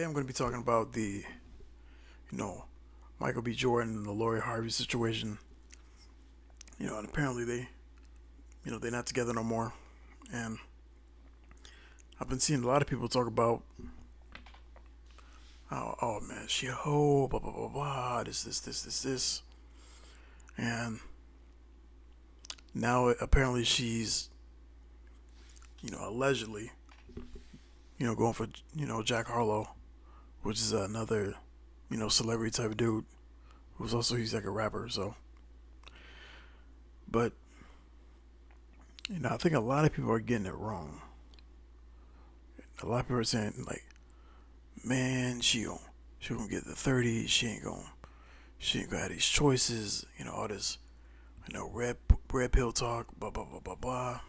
today I'm going to be talking about the, you know, Michael B. Jordan and the Lori Harvey situation. You know, and apparently they, you know, they're not together no more. And I've been seeing a lot of people talk about, oh, oh man, she a hoe, blah, blah, blah, blah, this, this, this, this, this. And now apparently she's, you know, allegedly you know, going for you know Jack Harlow, which is another you know celebrity type dude, who's also he's like a rapper. So, but you know, I think a lot of people are getting it wrong. A lot of people are saying like, man, she gon' she gonna get the thirty. She ain't gonna she ain't gonna have these choices. You know all this, you know red red pill talk, blah blah blah blah blah.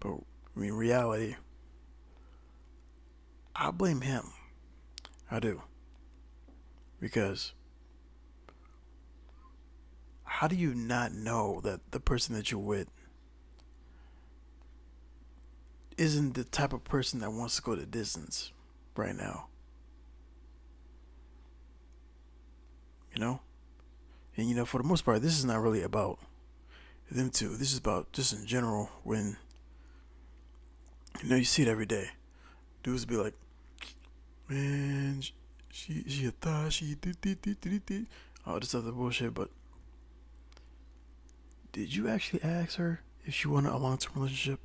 But I mean, reality I blame him. I do. Because how do you not know that the person that you're with isn't the type of person that wants to go the distance right now? You know? And you know, for the most part, this is not really about them two. This is about just in general when you know you see it every day. Dudes be like, man, she she a thought she did did did did did all this other bullshit. But did you actually ask her if she wanted a long term relationship?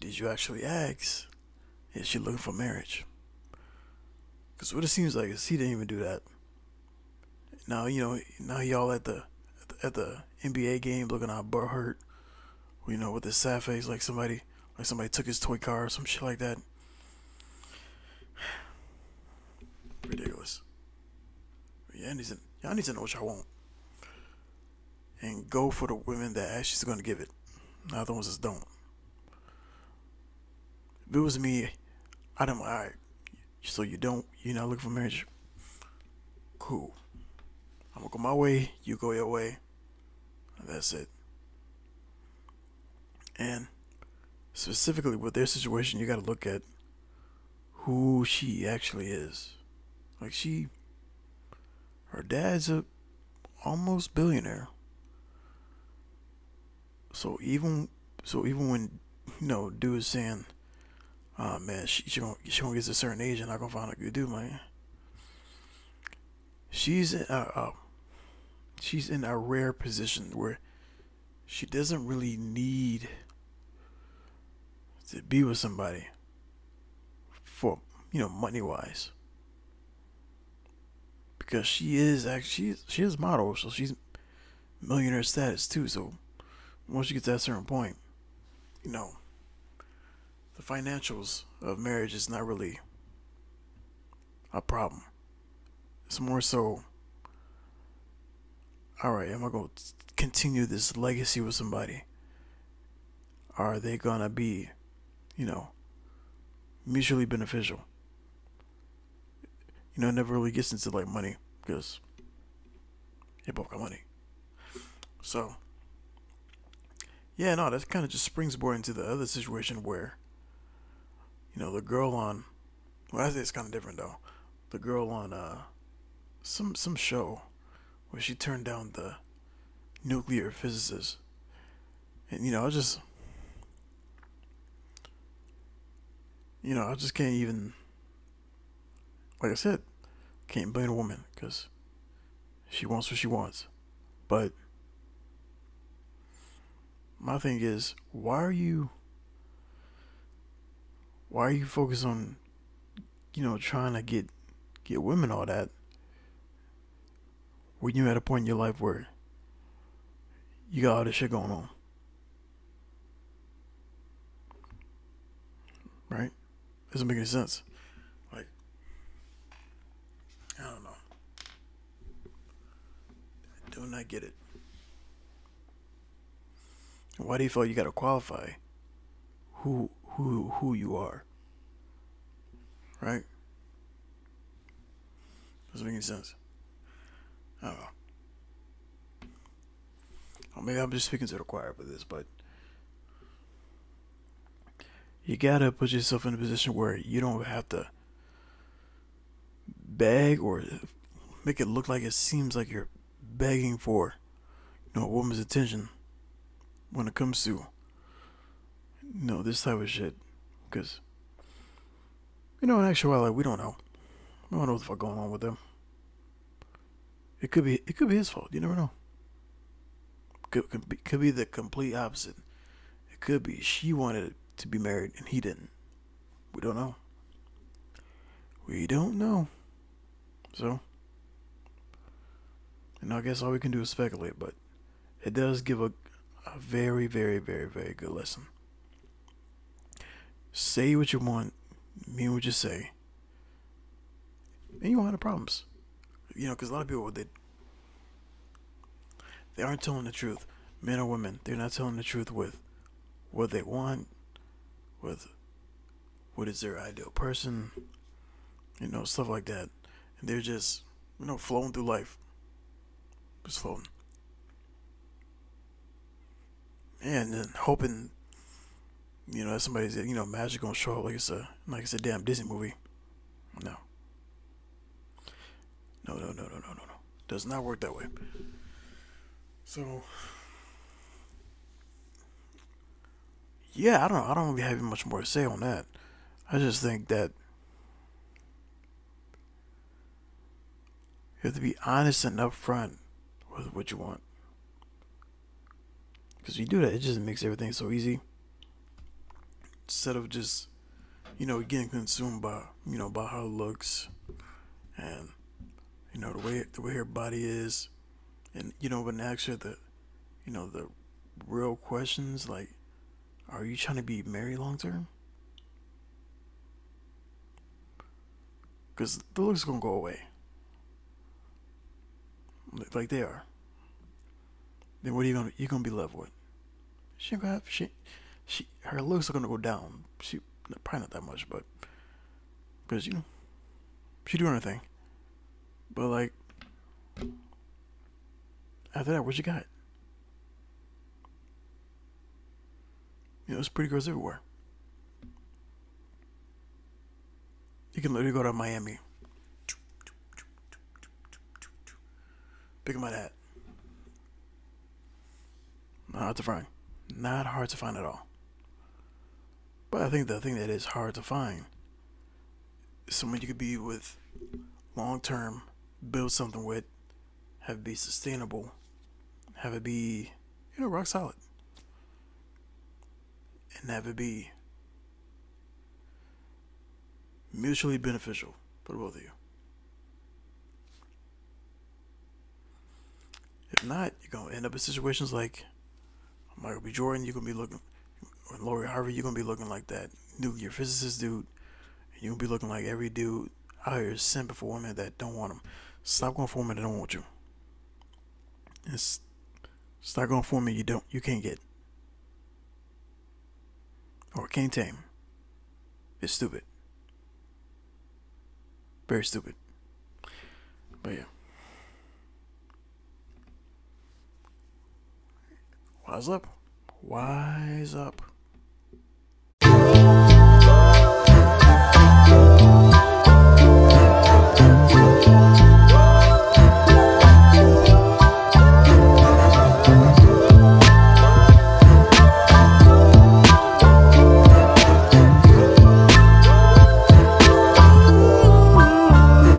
Did you actually ask if she looking for marriage? Cause what it seems like is he didn't even do that. Now you know now y'all at the at the, NBA game looking all butt hurt, you know, with this sad face like somebody like somebody took his toy car or some shit like that. Y'all need to, y'all to know what y'all want. And go for the women that actually going to give it. The ones that don't. If it was me, I'd have, alright, so you don't, you're not looking for marriage? Cool. I'm gonna go my way, you go your way. That's it. And specifically with their situation, you gotta look at who she actually is. Like she, her dad's a almost billionaire. So even so, even when you know, dude is saying, "Oh man, she she gonna she gonna get to a certain age and not gonna find a good dude, man." She's in a, she's in a rare position where she doesn't really need to be with somebody for you know money wise because she is actually she is a model, so she's millionaire status too. So once you get to that certain point, you know, the financials of marriage is not really a problem. It's more so, all right, am I going to continue this legacy with somebody? Are they going to be, you know, mutually beneficial? You know, it never really gets into like money because they both got money. So, yeah, no, that kind of just springs more into the other situation where, you know, the girl on, well, I think it's kind of different though. The girl on uh, some some show where she turned down the nuclear physicist, and you know, I just, you know, I just can't even like I said, can't blame a woman because she wants what she wants. But my thing is, why are you why are you focused on you know trying to get get women all that when you're at a point in your life where you got all this shit going on? Right? Doesn't make any sense. I don't know. I get it. Why do you feel you gotta qualify who who who you are? Right? Doesn't make any sense. I don't know. Or maybe I'm just speaking to the choir for this, but you gotta put yourself in a position where you don't have to beg or make it look like it seems like you're begging for you know a woman's attention when it comes to you know this type of shit. Because you know in actuality we don't know. We don't know what the fuck going on with them. It could be it could be his fault. You never know. Could, could, be, could be the complete opposite. It could be she wanted to be married and he didn't. We don't know. We don't know. So and I guess all we can do is speculate, but it does give a, a very, very, very, very good lesson. Say what you want, mean what you say, and you won't have problems. You know, because a lot of people they they aren't telling the truth. Men or women, they're not telling the truth with what they want, with what is their ideal person, you know, stuff like that. And they're just, you know, flowing through life was floating. And then hoping, you know, somebody's, you know, magic gonna show up like it's a like it's a damn Disney movie. No. No, no, no, no, no, no, no. Does not work that way. So yeah, I don't I don't really have much more to say on that. I just think that you have to be honest and upfront with what you want. Because you do that, it just makes everything so easy. Instead of just, you know, getting consumed by, you know, by it looks and, you know, the way the way her body is, and you know, when actually the, you know, the real questions like, are you trying to be married long term? Because the looks gonna go away like they are, then what are you gonna you gonna be left with? She ain't gonna have she she her looks are gonna go down. She probably not that much, but because you know she doing her thing. But like after that, what you got? You know, it's pretty girls everywhere. You can literally go to Miami Pick up my that. Not hard to find. Not hard to find at all. But I think the thing that is hard to find is someone you could be with long term, build something with, have it be sustainable, have it be, you know, rock solid. And have it be mutually beneficial for both of you. If not, you're gonna end up in situations like Michael B. Jordan. You're gonna be looking, or Lori Harvey. You're gonna be looking like that nuclear physicist dude. You're gonna be looking like every dude out here simping for women that don't want them. Stop going for women that don't want you. Start going for women you don't, you can't get, or can't tame. It's stupid. Very stupid. But yeah. Wise up. Wise up.